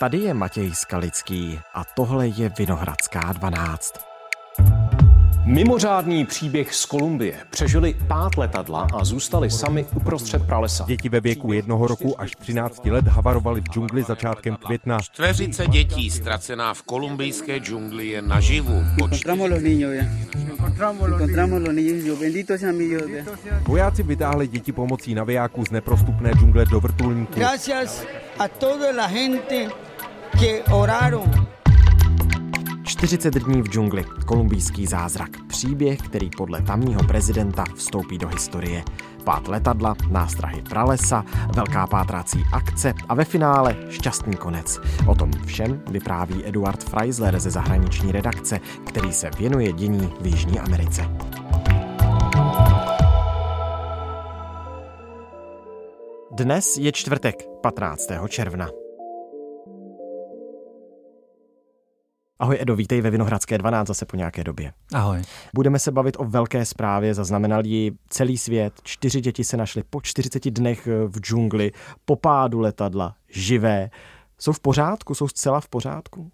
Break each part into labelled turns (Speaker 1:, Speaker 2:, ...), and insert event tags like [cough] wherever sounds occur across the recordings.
Speaker 1: Tady je Matěj Skalický a tohle je Vinohradská 12.
Speaker 2: Mimořádný příběh z Kolumbie. Přežili pát letadla a zůstali sami uprostřed pralesa.
Speaker 3: Děti ve věku jednoho roku až 13 let havarovaly v džungli začátkem května.
Speaker 4: Čtveřice dětí ztracená v kolumbijské džungli je naživu.
Speaker 3: Vojáci vytáhli děti pomocí navijáků z neprostupné džungle do vrtulníků.
Speaker 5: Gracias a toda la gente que oraron
Speaker 1: 40 dní v džungli, kolumbijský zázrak. Příběh, který podle tamního prezidenta vstoupí do historie. Pát letadla, nástrahy pralesa, velká pátrácí akce a ve finále šťastný konec. O tom všem vypráví Eduard Freisler ze zahraniční redakce, který se věnuje dění v Jižní Americe. Dnes je čtvrtek, 15. června. Ahoj Edo, vítej ve Vinohradské 12 zase po nějaké době.
Speaker 6: Ahoj.
Speaker 1: Budeme se bavit o velké zprávě, zaznamenal ji celý svět. Čtyři děti se našly po 40 dnech v džungli, po pádu letadla, živé. Jsou v pořádku, jsou zcela v pořádku?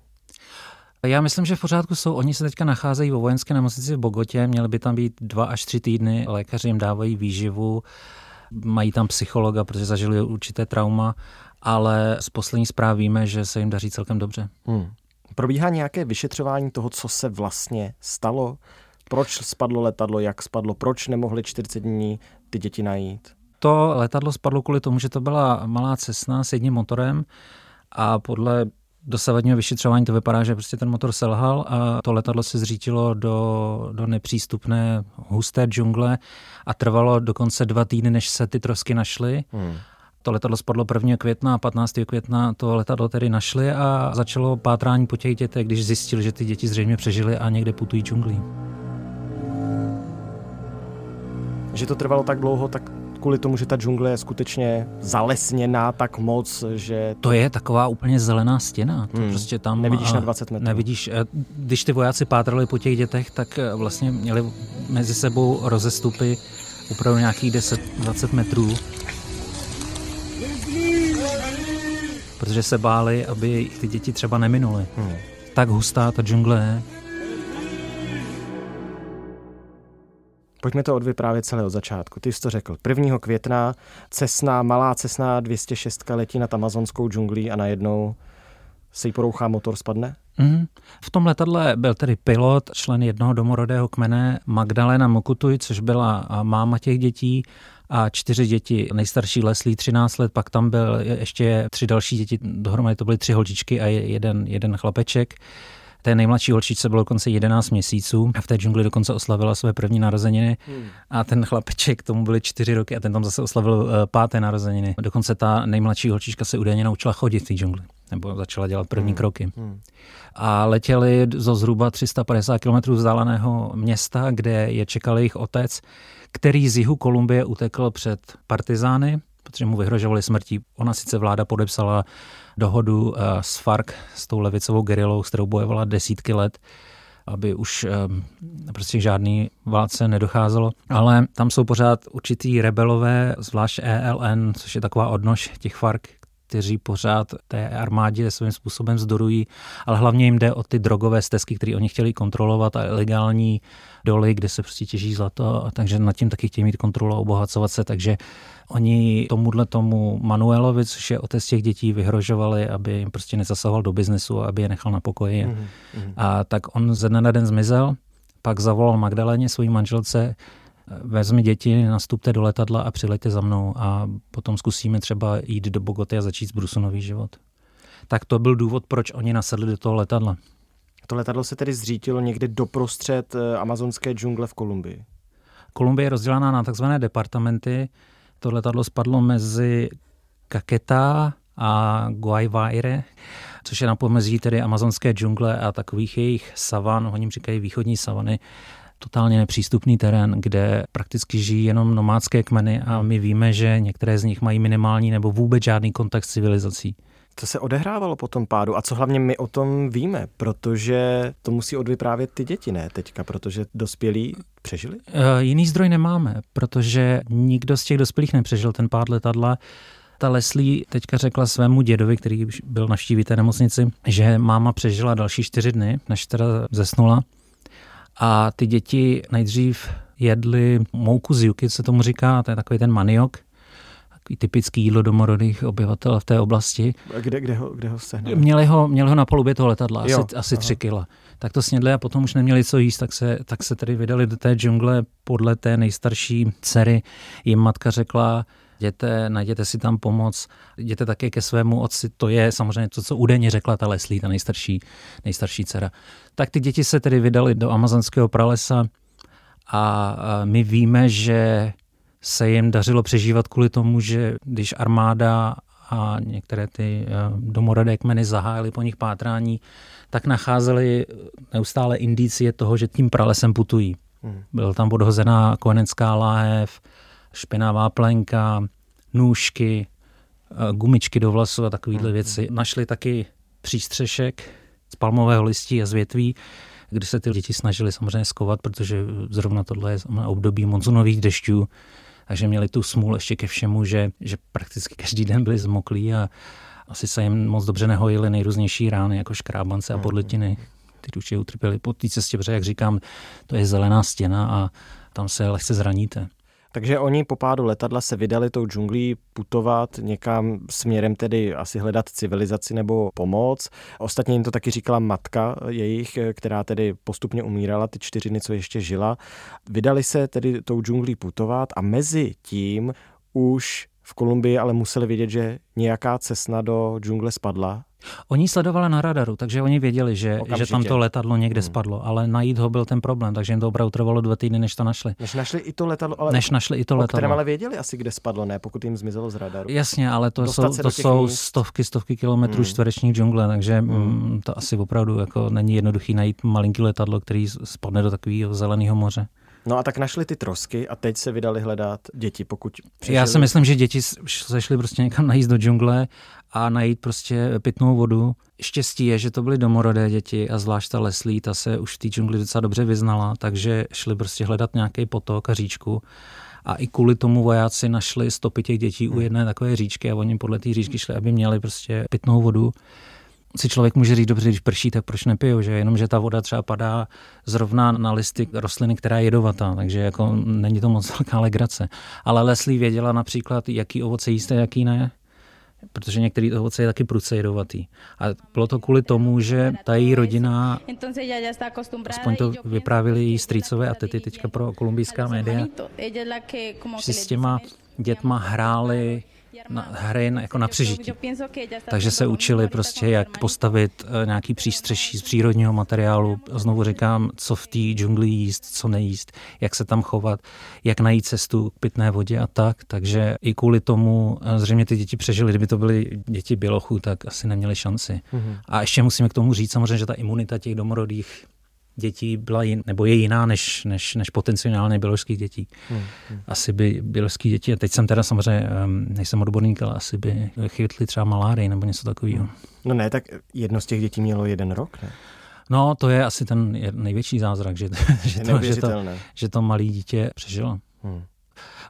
Speaker 6: Já myslím, že v pořádku jsou. Oni se teďka nacházejí vo vojenské nemocnici v Bogotě, měly by tam být dva až tři týdny, lékaři jim dávají výživu, mají tam psychologa, protože zažili určité trauma, ale z poslední zpráv víme, že se jim daří celkem dobře. Hmm.
Speaker 1: Probíhá nějaké vyšetřování toho, co se vlastně stalo? Proč spadlo letadlo, jak spadlo, proč nemohli 40 dní ty děti najít?
Speaker 6: To letadlo spadlo kvůli tomu, že to byla malá cestna s jedním motorem a podle dosavadního vyšetřování to vypadá, že prostě ten motor selhal a to letadlo se zřítilo do, do nepřístupné husté džungle a trvalo dokonce dva týdny, než se ty trosky našly. Hmm. To letadlo spadlo 1. května a 15. května to letadlo tedy našli a začalo pátrání po těch dětech, když zjistili, že ty děti zřejmě přežily a někde putují džunglí.
Speaker 1: Že to trvalo tak dlouho, tak kvůli tomu, že ta džungle je skutečně zalesněná tak moc, že...
Speaker 6: To je taková úplně zelená stěna. To hmm. prostě tam
Speaker 1: nevidíš na 20 metrů.
Speaker 6: Nevidíš. Když ty vojáci pátrali po těch dětech, tak vlastně měli mezi sebou rozestupy opravdu nějakých 10-20 metrů protože se báli, aby ty děti třeba neminuly. Hmm. Tak hustá ta džungle je.
Speaker 1: Pojďme to odvyprávět celé od začátku. Ty jsi to řekl. 1. května cesna, malá cesna 206 letí nad amazonskou džunglí a najednou se jí porouchá motor, spadne?
Speaker 6: Mm. V tom letadle byl tedy pilot, člen jednoho domorodého kmene Magdalena Mokutuj, což byla máma těch dětí a čtyři děti. Nejstarší Leslie 13 let, pak tam byl ještě tři další děti, dohromady to byly tři holčičky a jeden, jeden chlapeček. Té nejmladší holčičce bylo dokonce 11 měsíců a v té džungli dokonce oslavila své první narozeniny hmm. a ten chlapeček, tomu byly čtyři roky a ten tam zase oslavil eh, páté narozeniny. Dokonce ta nejmladší holčička se údajně naučila chodit v té džungli nebo začala dělat první hmm. kroky. Hmm. A letěli zo zhruba 350 km vzdáleného města, kde je čekal jejich otec, který z jihu Kolumbie utekl před partizány, protože mu vyhrožovali smrtí. Ona sice vláda podepsala dohodu eh, s FARC, s tou levicovou gerilou, s kterou bojovala desítky let, aby už eh, prostě žádný válce nedocházelo. Ale tam jsou pořád určitý rebelové, zvlášť ELN, což je taková odnož těch FARC, kteří pořád té armádě svým způsobem zdorují, ale hlavně jim jde o ty drogové stezky, které oni chtěli kontrolovat a ilegální doly, kde se prostě těží zlato, a takže nad tím taky chtějí mít kontrolu a obohacovat se, takže oni tomuhle tomu Manuelovi, což je otec těch dětí, vyhrožovali, aby jim prostě nezasahoval do biznesu, aby je nechal na pokoji. Mm-hmm. A tak on ze dne na den zmizel, pak zavolal Magdaleně, svojí manželce, vezmi děti, nastupte do letadla a přileďte za mnou a potom zkusíme třeba jít do Bogoty a začít z nový život. Tak to byl důvod, proč oni nasedli do toho letadla.
Speaker 1: To letadlo se tedy zřítilo někde doprostřed eh, amazonské džungle v Kolumbii.
Speaker 6: Kolumbie je rozdělená na takzvané departamenty. To letadlo spadlo mezi Caquetá a Guayvaire, což je na pomezí tedy amazonské džungle a takových jejich savan, oni jim říkají východní savany, totálně nepřístupný terén, kde prakticky žijí jenom nomádské kmeny a my víme, že některé z nich mají minimální nebo vůbec žádný kontakt s civilizací.
Speaker 1: Co se odehrávalo po tom pádu a co hlavně my o tom víme, protože to musí odvyprávět ty děti, ne teďka, protože dospělí přežili?
Speaker 6: Uh, jiný zdroj nemáme, protože nikdo z těch dospělých nepřežil ten pád letadla. ta Leslie teďka řekla svému dědovi, který byl navštívit té nemocnici, že máma přežila další čtyři dny, než teda zesnula. A ty děti nejdřív jedli mouku z juky, se tomu říká, to je takový ten maniok, takový typický jídlo domorodých obyvatel v té oblasti.
Speaker 1: Kde, kde ho, kde ho sehnali?
Speaker 6: Měli ho, měli ho na palubě toho letadla, asi,
Speaker 1: Jo,
Speaker 6: asi
Speaker 1: aha.
Speaker 6: tři kila. Tak to snědli a potom už neměli co jíst, tak se, tak se tedy vydali do té džungle podle té nejstarší dcery. Jim matka řekla, jděte, najděte si tam pomoc, jděte také ke svému otci. To je samozřejmě to, co údajně řekla ta Leslie, ta nejstarší, nejstarší dcera. Tak ty děti se tedy vydali do amazonského pralesa a my víme, že se jim dařilo přežívat kvůli tomu, že když armáda a některé ty eh, domorodé kmeny zahájily po nich pátrání, tak nacházeli neustále indicie toho, že tím pralesem putují.
Speaker 1: Hmm.
Speaker 6: Byl tam podhozená kojenecká láhev, špinavá plenka, nůžky, eh, gumičky do vlasu a takovéhle věci. Našli taky přístřešek z palmového listí a z větví, kdy se ty děti snažili samozřejmě skovat, protože zrovna tohle je období monzunových dešťů, takže měli tu smůl ještě ke všemu, že, že prakticky každý den byli zmoklí a asi se jim moc dobře nehojily nejrůznější rány, jako škrábance a podletiny. Ty duši utrpěli po té cestě, protože, jak říkám, to je zelená stěna a tam se lehce zraníte.
Speaker 1: Takže oni po pádu letadla se vydali tou džunglí putovat někam směrem tedy asi hledat civilizaci nebo pomoc. Ostatně jim to taky říkala matka jejich, která tedy postupně umírala, ty čtyři dny, co ještě žila. Vydali se tedy tou džunglí putovat a mezi tím už v Kolumbii ale museli vědět, že nějaká cestna do džungle spadla.
Speaker 6: Oni sledovali na radaru, takže oni věděli, že, že tam to letadlo někde spadlo, ale najít ho byl ten problém, takže jim to opravdu trvalo dva týdny, než to našli.
Speaker 1: Než našli i to letadlo, ale
Speaker 6: Než našli i to
Speaker 1: o kterém
Speaker 6: letadlo.
Speaker 1: ale věděli asi, kde spadlo, ne, pokud jim zmizelo z radaru.
Speaker 6: Jasně, ale to
Speaker 1: Dostat
Speaker 6: jsou, to jsou
Speaker 1: míst.
Speaker 6: stovky, stovky kilometrů
Speaker 1: Hmm.
Speaker 6: čtverečních džungle, takže mm. to asi opravdu jako není jednoduchý najít malinký letadlo, který spadne do takového zeleného moře.
Speaker 1: No a tak našli ty trosky a teď se vydali hledat děti, pokud přežili.
Speaker 6: Já si myslím, že děti s- se šly prostě někam najíst do džungle a najít prostě pitnou vodu. Štěstí je, že to byly domorodé děti a zvlášť ta Leslie, ta se už v té džungli docela dobře vyznala, takže šli prostě hledat nějaký potok a říčku. A i kvůli tomu vojáci našli stopy těch dětí u jedné takové říčky a oni podle té říčky šli, aby měli prostě pitnou vodu. Si člověk může říct, dobře, když prší, tak proč nepijou, že jenomže ta voda třeba padá zrovna na listy rostliny, která je jedovatá, takže jako není to moc velká legrace. Ale Leslie věděla například, jaký ovoce jíst a jaký ne, protože některý ovoce je taky prudce jedovatý. A bylo to kvůli tomu, že ta její rodina, aspoň to vyprávěli její strýcové a tety teďka pro kolumbijská média, že si s těma dětma hráli na hry na- jako na přežití. Takže se učili prostě, jak postavit eh, nějaký přístřeší z přírodního materiálu. Znovu říkám, co v té džungli jíst, co nejíst, jak se tam chovat, jak najít cestu k pitné vodě a tak. Takže i kvůli tomu eh, zřejmě ty děti přežily. Kdyby to byly děti bělochů, tak asi neměli šanci. A ještě musíme k tomu říct samozřejmě, že ta imunita těch domorodých dětí byla jin, nebo je jiná než, než, než potenciálně běložských dětí. Hmm. Asi by běložský děti, a teď jsem teda samozřejmě, nejsem odborník, ale asi by chytli třeba malárii nebo něco takového.
Speaker 1: No ne, tak jedno z těch dětí mělo jeden rok, ne?
Speaker 6: No, to je asi ten největší zázrak, že, [laughs] že, to, že, to, že to malé dítě přežilo.
Speaker 1: Hmm.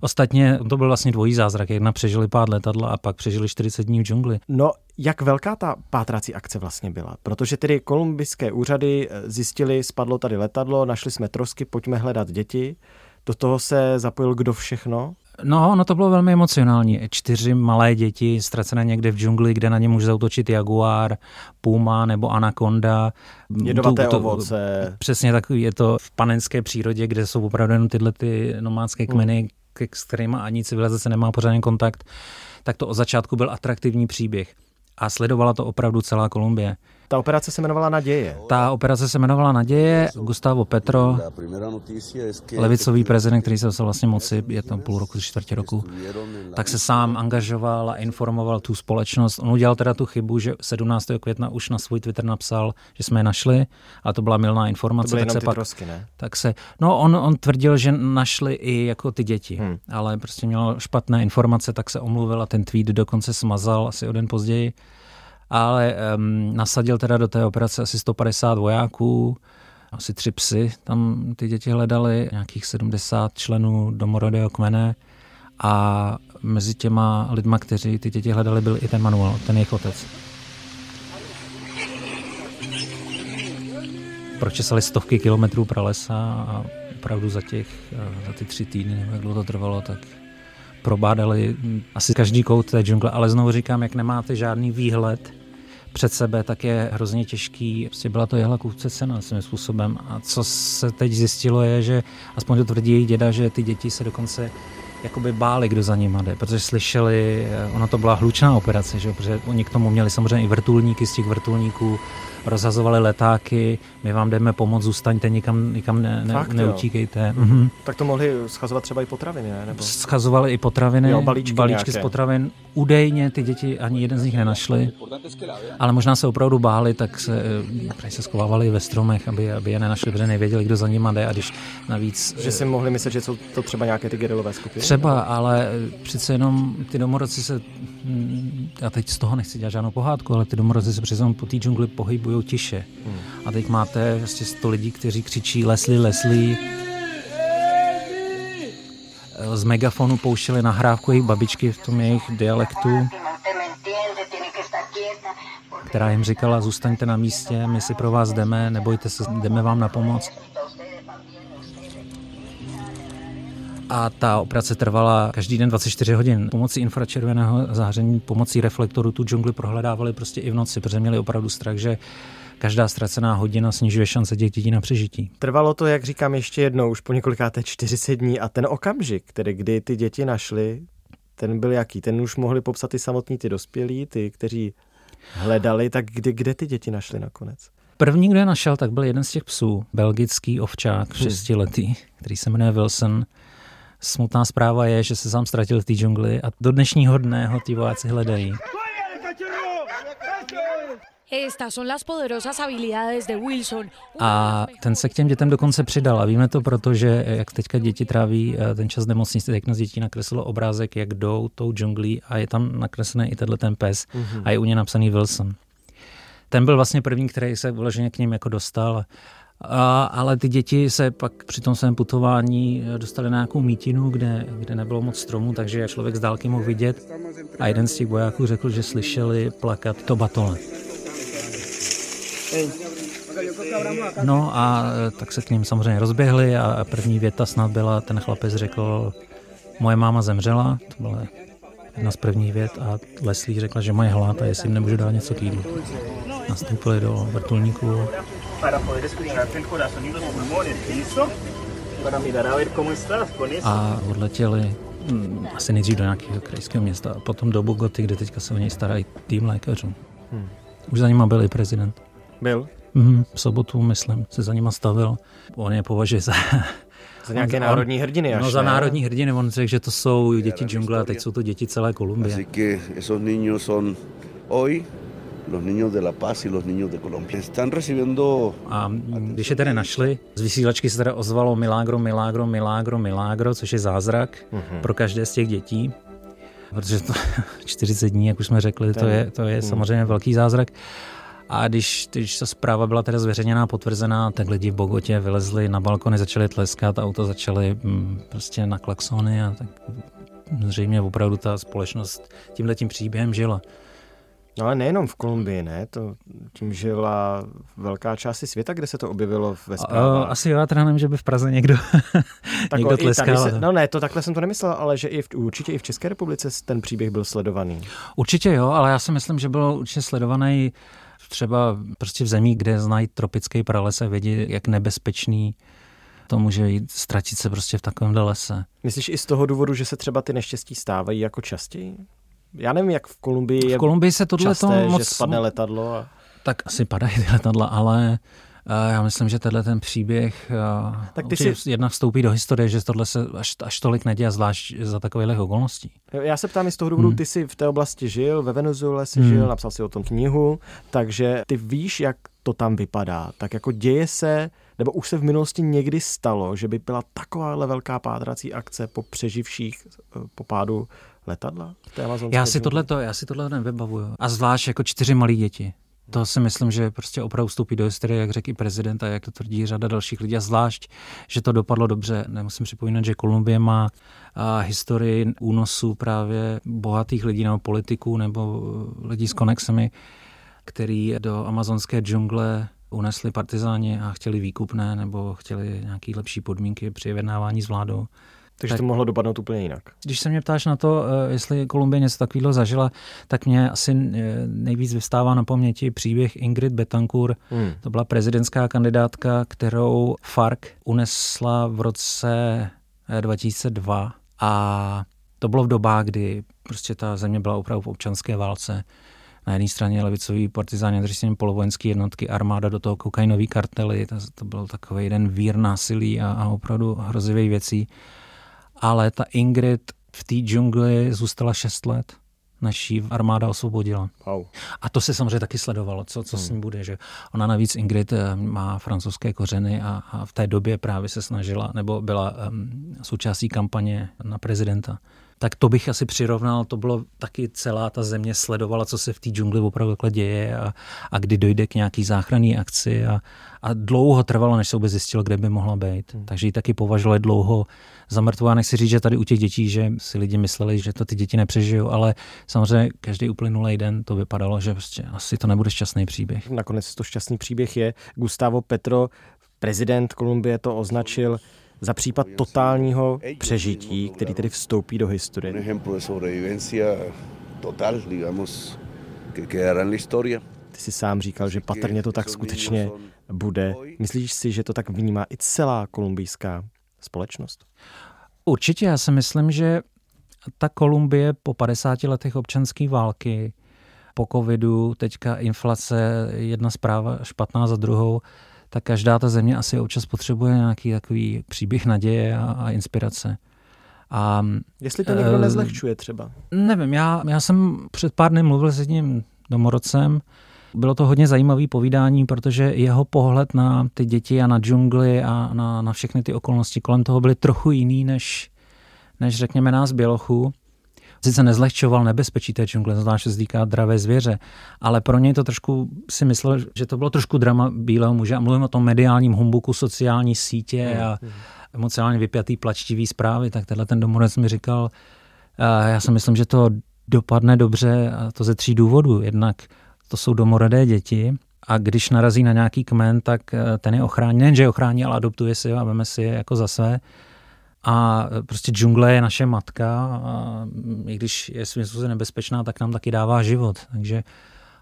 Speaker 6: Ostatně to byl vlastně dvojí zázrak. Jedna přežili pár letadla a pak přežili 40 dní v džungli.
Speaker 1: No, jak velká ta pátrací akce vlastně byla? Protože tedy kolumbijské úřady eh, zjistili, spadlo tady letadlo, našli jsme trosky, pojďme hledat děti. Do toho se zapojil kdo všechno?
Speaker 6: No, no to bylo velmi emocionální. Čtyři malé děti ztracené někde v džungli, kde na ně může zautočit jaguár, puma nebo anakonda.
Speaker 1: Jedovaté
Speaker 6: Tu- tu-
Speaker 1: ovoce.
Speaker 6: Přesně tak je to v panenské přírodě, kde jsou opravdu jenom tyhle ty nomádské kmeny, k- s kterými ani civilizace nemá pořádný kontakt. Tak to od začátku byl atraktivní příběh. A sledovala to opravdu celá Kolumbie.
Speaker 1: Ta operace se jmenovala Naděje.
Speaker 6: Ta operace se jmenovala Naděje. Gustavo Petro, levicový prezident, který se dostal vlastně moci, je tam půl roku, čtvrtě roku, tak se sám angažoval a informoval tu společnost. On udělal teda tu chybu, že 17. května už na svůj Twitter napsal, že jsme je našli, ale to byla milná
Speaker 1: To
Speaker 6: informace.
Speaker 1: byly
Speaker 6: tak se
Speaker 1: ty
Speaker 6: pak,
Speaker 1: trosky, ne?
Speaker 6: tak se, no on, on tvrdil, že našli i jako ty děti,
Speaker 1: hmm.
Speaker 6: ale prostě měl špatné informace, tak se omluvil a ten tweet dokonce smazal asi o den později. Ale um, nasadil teda do té operace asi 150 vojáků, asi tři psy, tam ty děti hledali, nějakých 70 členů domorodého kmene A mezi těma lidma, kteří ty děti hledali, byl i ten Manuel, ten jejich otec. Pročesali stovky kilometrů pralesa a opravdu za těch, za ty tři týdny, nebo jak dlouho to trvalo, tak probádali asi každý kout té džungle, ale znovu říkám, jak nemáte žádný výhled před sebe, tak je hrozně těžký. Prostě byla to jehla kůvce cena svým způsobem. A co se teď zjistilo je, že aspoň to tvrdí její děda, že ty děti se dokonce jakoby báli, kdo za nima jde, protože slyšeli, ona to byla hlučná operace, že? protože oni k tomu měli samozřejmě i vrtulníky z těch vrtulníků, rozhazovali letáky, my vám jdeme pomoct, zůstaňte, nikam, nikam ne, ne, neutíkejte.
Speaker 1: Mhm. Tak to mohli schazovat třeba i potraviny, ne? Nebo...
Speaker 6: Schazovali i potraviny,
Speaker 1: jo, balíčky,
Speaker 6: balíčky z potravin. Údejně ty děti ani jeden z nich nenašli, ale možná se opravdu báli, tak se, eh, se skovávali ve stromech, aby, aby je nenašli, protože nevěděli, kdo za nima jde a když navíc...
Speaker 1: Že si mohli myslet, že jsou to třeba nějaké ty gerilové skupiny?
Speaker 6: Třeba, ale přece jenom ty domorodci se, já teď z toho nechci dělat žádnou pohádku, ale ty domorodci se přece po té džungli pohybují tiše. Hmm. A teď máte vlastně sto lidí, kteří křičí Leslie, Leslie. Z megafonu pouštěli nahrávku jejich babičky v tom jejich dialektu, která jim říkala, zůstaňte na místě, my si pro vás jdeme, nebojte se, jdeme vám na pomoc. A ta operace trvala každý den 24 hodin. Pomocí infračerveného záření, pomocí reflektoru tu džungli prohledávali prostě i v noci, protože měli opravdu strach, že každá ztracená hodina snižuje šance těch dětí na přežití.
Speaker 1: Trvalo to, jak říkám ještě jednou, už po několikáté 40 dní a ten okamžik, který kdy ty děti našli, ten byl jaký? Ten už mohli popsat i samotní ty dospělí, ty, kteří hledali, tak kde, kde ty děti našli nakonec?
Speaker 6: První, kdo je našel, tak byl jeden z těch psů, belgický ovčák, hmm. šestiletý, který se jmenuje Wilson. Smutná zpráva je, že se sám ztratil v té džungli a do dnešního dne ho ty vojáci hledají. A ten se k těm dětem dokonce přidal. A víme to proto, že jak teďka děti tráví eh, ten čas nemocnice, tak z dětí nakreslilo obrázek, jak jdou tou džunglí a je tam nakreslený i tenhle ten pes mm-hmm. a je u něj napsaný Wilson. Ten byl vlastně první, který se vloženě k ním jako dostal ale ty děti se pak při tom svém putování dostali na nějakou mítinu, kde, kde nebylo moc stromů, takže člověk z dálky mohl vidět. A jeden z těch vojáků řekl, že slyšeli plakat to batole. No a tak se k ním samozřejmě rozběhli a první věta snad byla, ten chlapec řekl, moje máma zemřela, to byla jedna z prvních vět a Leslie řekla, že mají hlad a jestli jim nemůžu dát něco k jídlu. Nastoupili do vrtulníku para poder escucharte el corazón y los pulmones, ¿listo? Para mirar a ver cómo estás con eso. A odletěli hm, asi nejdřív do nějakého krajského města a potom do Bogoty, kde teďka se o něj starají tým lékařů. Hmm. Už za nima byl i prezident.
Speaker 1: Byl?
Speaker 6: Mhm, v sobotu, myslím, se za nima stavil. On je považuje za
Speaker 1: za nějaké on, národní hrdiny až,
Speaker 6: No za ne? národní hrdiny, on řekl, že to jsou děti džungle a teď jsou to děti celé Kolumbie.
Speaker 7: Así que esos niños son hoy los niños de La Paz y los niños de Colombia. Están recibiendo...
Speaker 6: A když je tedy našli, z vysílačky se teda ozvalo Milagro, Milagro, Milagro, Milagro, což je zázrak mm-hmm. pro každé z těch dětí. Protože to [laughs] 40 dní, jak už jsme řekli, to je, to je mm. samozřejmě velký zázrak. A když, když ta zpráva byla teda zveřejněná, potvrzená, tak lidi v Bogotě vylezli na balkony, začali tleskat, auto začaly mm, prostě na klaxony a tak zřejmě opravdu ta společnost tímhle tím příběhem žila.
Speaker 1: No ale nejenom v Kolumbii, ne? To tím žila velká část světa, kde se to objevilo ve zprávách.
Speaker 6: Asi jo, já teda nevím, že by v Praze někdo, [laughs] tak někdo tleskal.
Speaker 1: Se, no ne, to takhle jsem to nemyslel, ale že i v, určitě i v České republice ten příběh byl sledovaný.
Speaker 6: Určitě jo, ale já si myslím, že byl určitě sledovaný třeba prostě v zemí, kde znají tropický prales a vědí, jak nebezpečný to může jít, ztratit se prostě v takovémhle lese.
Speaker 1: Myslíš i z toho důvodu, že se třeba ty neštěstí stávají jako častěji? Já nevím, jak v Kolumbii je
Speaker 6: v Kolumbii se tohle časté,
Speaker 1: to moc... že spadne letadlo. A...
Speaker 6: Tak asi padají ty letadla, ale uh, já myslím, že tenhle ten příběh uh, tak ty si... jednak vstoupí do historie, že tohle se až, až tolik neděje, zvlášť za takových okolností.
Speaker 1: Já se ptám i z toho důvodu, hmm. ty jsi v té oblasti žil, ve Venezuele jsi hmm. žil, napsal si o tom knihu, takže ty víš, jak to tam vypadá. Tak jako děje se, nebo už se v minulosti někdy stalo, že by byla takováhle velká pátrací akce po přeživších eh, po pádu letadla?
Speaker 6: já si, tohleto, já si tohle nevybavuju. A zvlášť jako čtyři malí děti. to si myslím, že prostě opravdu vstoupí do historie, jak řekl i prezident a jak to tvrdí řada dalších lidí. A zvlášť, že to dopadlo dobře. Nemusím připomínat, že Kolumbie má a historii únosu právě bohatých lidí nebo politiků nebo lidí s konexemi, který do amazonské džungle unesli partizáni a chtěli výkupné nebo chtěli nějaké lepší podmínky při vyjednávání s vládou.
Speaker 7: Takže tak, to mohlo dopadnout úplně jinak.
Speaker 6: Když se mě ptáš na to, eh, jestli Kolumbie něco takového zažila, tak mě asi eh, nejvíc vystává na paměti příběh Ingrid Betancourt. Hmm. To byla prezidentská kandidátka, kterou FARC unesla v roce 2002 eh, a to bylo v dobách, kdy prostě ta země byla opravdu v občanské válce. Na jedné straně levicoví partizáni, na straně polovojenské jednotky, armáda, do toho kokainový kartely. To, to byl takový jeden vír násilí a, a opravdu hrozivých věcí ale ta Ingrid v té džungli zůstala 6 let než ji armáda osvobodila.
Speaker 7: Wow.
Speaker 6: A to se samozřejmě taky sledovalo, co, co hmm. s ní bude. Že ona navíc Ingrid eh, má francouzské kořeny a, a v té době právě se snažila, nebo byla um, součástí kampaně na prezidenta tak to bych asi přirovnal, to bylo taky celá ta země sledovala, co se v té džungli opravdu takhle děje a, a kdy dojde k nějaký záchranné akci a, a dlouho trvalo, než se vůbec zjistilo, kde by mohla být. Hmm. Takže ji taky považovali dlouho za mrtvou. A nechci říct, že tady u těch dětí, že si lidi mysleli, že to ty děti nepřežijou, ale samozřejmě každý uplynulý den to vypadalo, že prostě asi to nebude šťastný příběh.
Speaker 7: Nakonec to šťastný příběh je. Gustavo Petro, prezident Kolumbie, to označil za případ totálního přežití, který tedy vstoupí do historie. Ty si sám říkal, že patrně to tak skutečně bude. Myslíš si, že to tak vnímá i celá kolumbijská společnost?
Speaker 6: Určitě, já si myslím, že ta Kolumbie po 50 letech občanské války, po covidu, teďka inflace, jedna zpráva špatná za druhou, tak každá ta země asi občas potřebuje nějaký takový příběh naděje a, a inspirace.
Speaker 7: A, Jestli to někdo uh, nezlehčuje třeba?
Speaker 6: Nevím, já, já jsem před pár dny mluvil s jedním domorodcem, bylo to hodně zajímavé povídání, protože jeho pohled na ty děti a na džungli a na, na všechny ty okolnosti kolem toho byly trochu jiný než, než řekněme nás bělochů sice nezlehčoval nebezpečí té džungle, zvlášť se týká dravé zvěře, ale pro něj to trošku si myslel, že to bylo trošku drama bílého muže a mluvím o tom mediálním humbuku, sociální sítě a emocionálně vypjatý plačtivý zprávy, tak tenhle ten domorec mi říkal, já si myslím, že to dopadne dobře a to ze tří důvodů. Jednak to jsou domorodé děti, a když narazí na nějaký kmen, tak eh, ten je ochrání, nejenže je ochrání, ale adoptuje si a veme si je jako za své. A prostě džungle je naše matka a i když je svým způsobem nebezpečná, tak nám taky dává život. Takže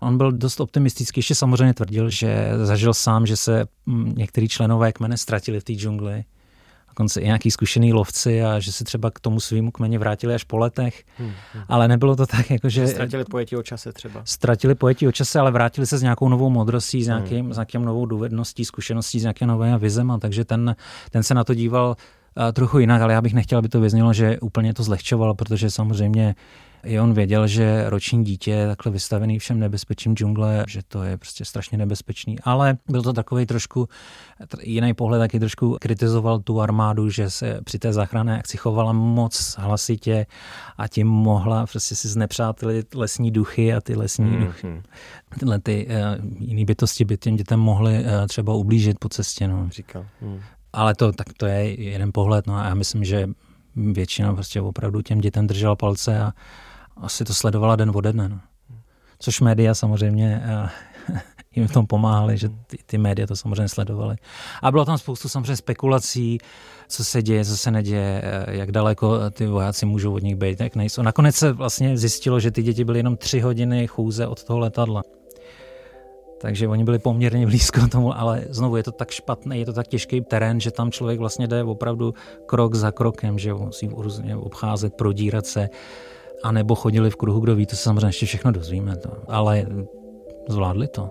Speaker 6: on byl dost optimistický, ještě samozřejmě tvrdil, že zažil sám, že se mm, některý členové kmene ztratili v té džungli. Dokonce i nějaký zkušený lovci a že se třeba k tomu svýmu kmeni vrátili až po letech. Hmm, hmm. Ale nebylo to tak, jako že...
Speaker 7: Ztratili pojetí o čase třeba.
Speaker 6: Ztratili pojetí o čase, ale vrátili se s nějakou novou modrostí, s, nějakým, hmm. s nějakým novou dovedností, zkušeností, s nějakým novým vizem. Takže ten, ten se na to díval trochu jinak, ale já bych nechtěl, aby to vyznělo, že úplně to zlehčoval, protože samozřejmě i on věděl, že roční dítě je takhle vystavený všem nebezpečím džungle, že to je prostě strašně nebezpečný. Ale byl to takový trošku jiný pohled, taky trošku kritizoval tu armádu, že se při té záchranné akci chovala moc hlasitě a tím mohla prostě si znepřátelit lesní duchy a ty lesní mm-hmm. duchy. [laughs] Tyhle ty uh, jiné bytosti by těm dětem mohly uh, třeba ublížit po cestě. No.
Speaker 7: Říkal. Mm.
Speaker 6: Ale to, tak to je jeden pohled. No a já myslím, že většina prostě opravdu těm dětem držela palce a asi to sledovala den ode dne. No. Což média samozřejmě eh, [laughs] jim v tom pomáhali, že ty, ty média to samozřejmě sledovaly. A bylo tam spoustu samozřejmě spekulací, co se děje, co se neděje, eh, jak daleko ty vojáci můžou od nich být, jak nejsou. Nakonec se vlastně zjistilo, že ty děti byly jenom tři hodiny chůze od toho letadla. Takže oni byli poměrně blízko tomu, ale znovu je to tak špatný, je to tak těžký terén, že tam člověk vlastně jde opravdu krok za krokem, že musí různě obcházet, prodírat se, a nebo chodili v kruhu, kdo ví, to se samozřejmě ještě všechno dozvíme, to. ale zvládli to.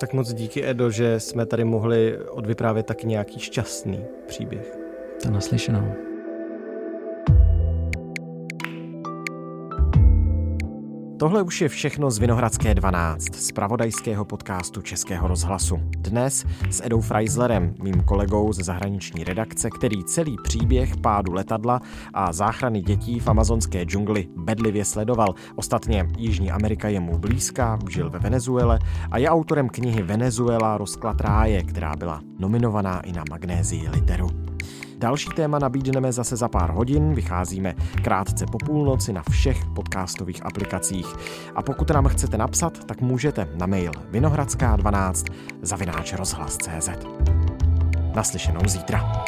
Speaker 7: Tak moc díky, Edo, že jsme tady mohli odvyprávět taky nějaký šťastný příběh.
Speaker 6: To naslyšenou.
Speaker 1: Tohle už je všechno z Vinohradské 12, z pravodajského podcastu Českého rozhlasu. Dnes s Edou Freislerem, mým kolegou ze zahraniční redakce, který celý příběh pádu letadla a záchrany dětí v amazonské džungli bedlivě sledoval. Ostatně Jižní Amerika je mu blízká, žil ve Venezuele a je autorem knihy Venezuela rozklad ráje, která byla nominovaná i na Magnézii literu. Další téma nabídneme zase za pár hodin, vycházíme krátce po půlnoci na všech podcastových aplikacích. A pokud nám chcete napsat, tak můžete na mail vinohradská12 zavináč rozhlas.cz. Naslyšenou zítra.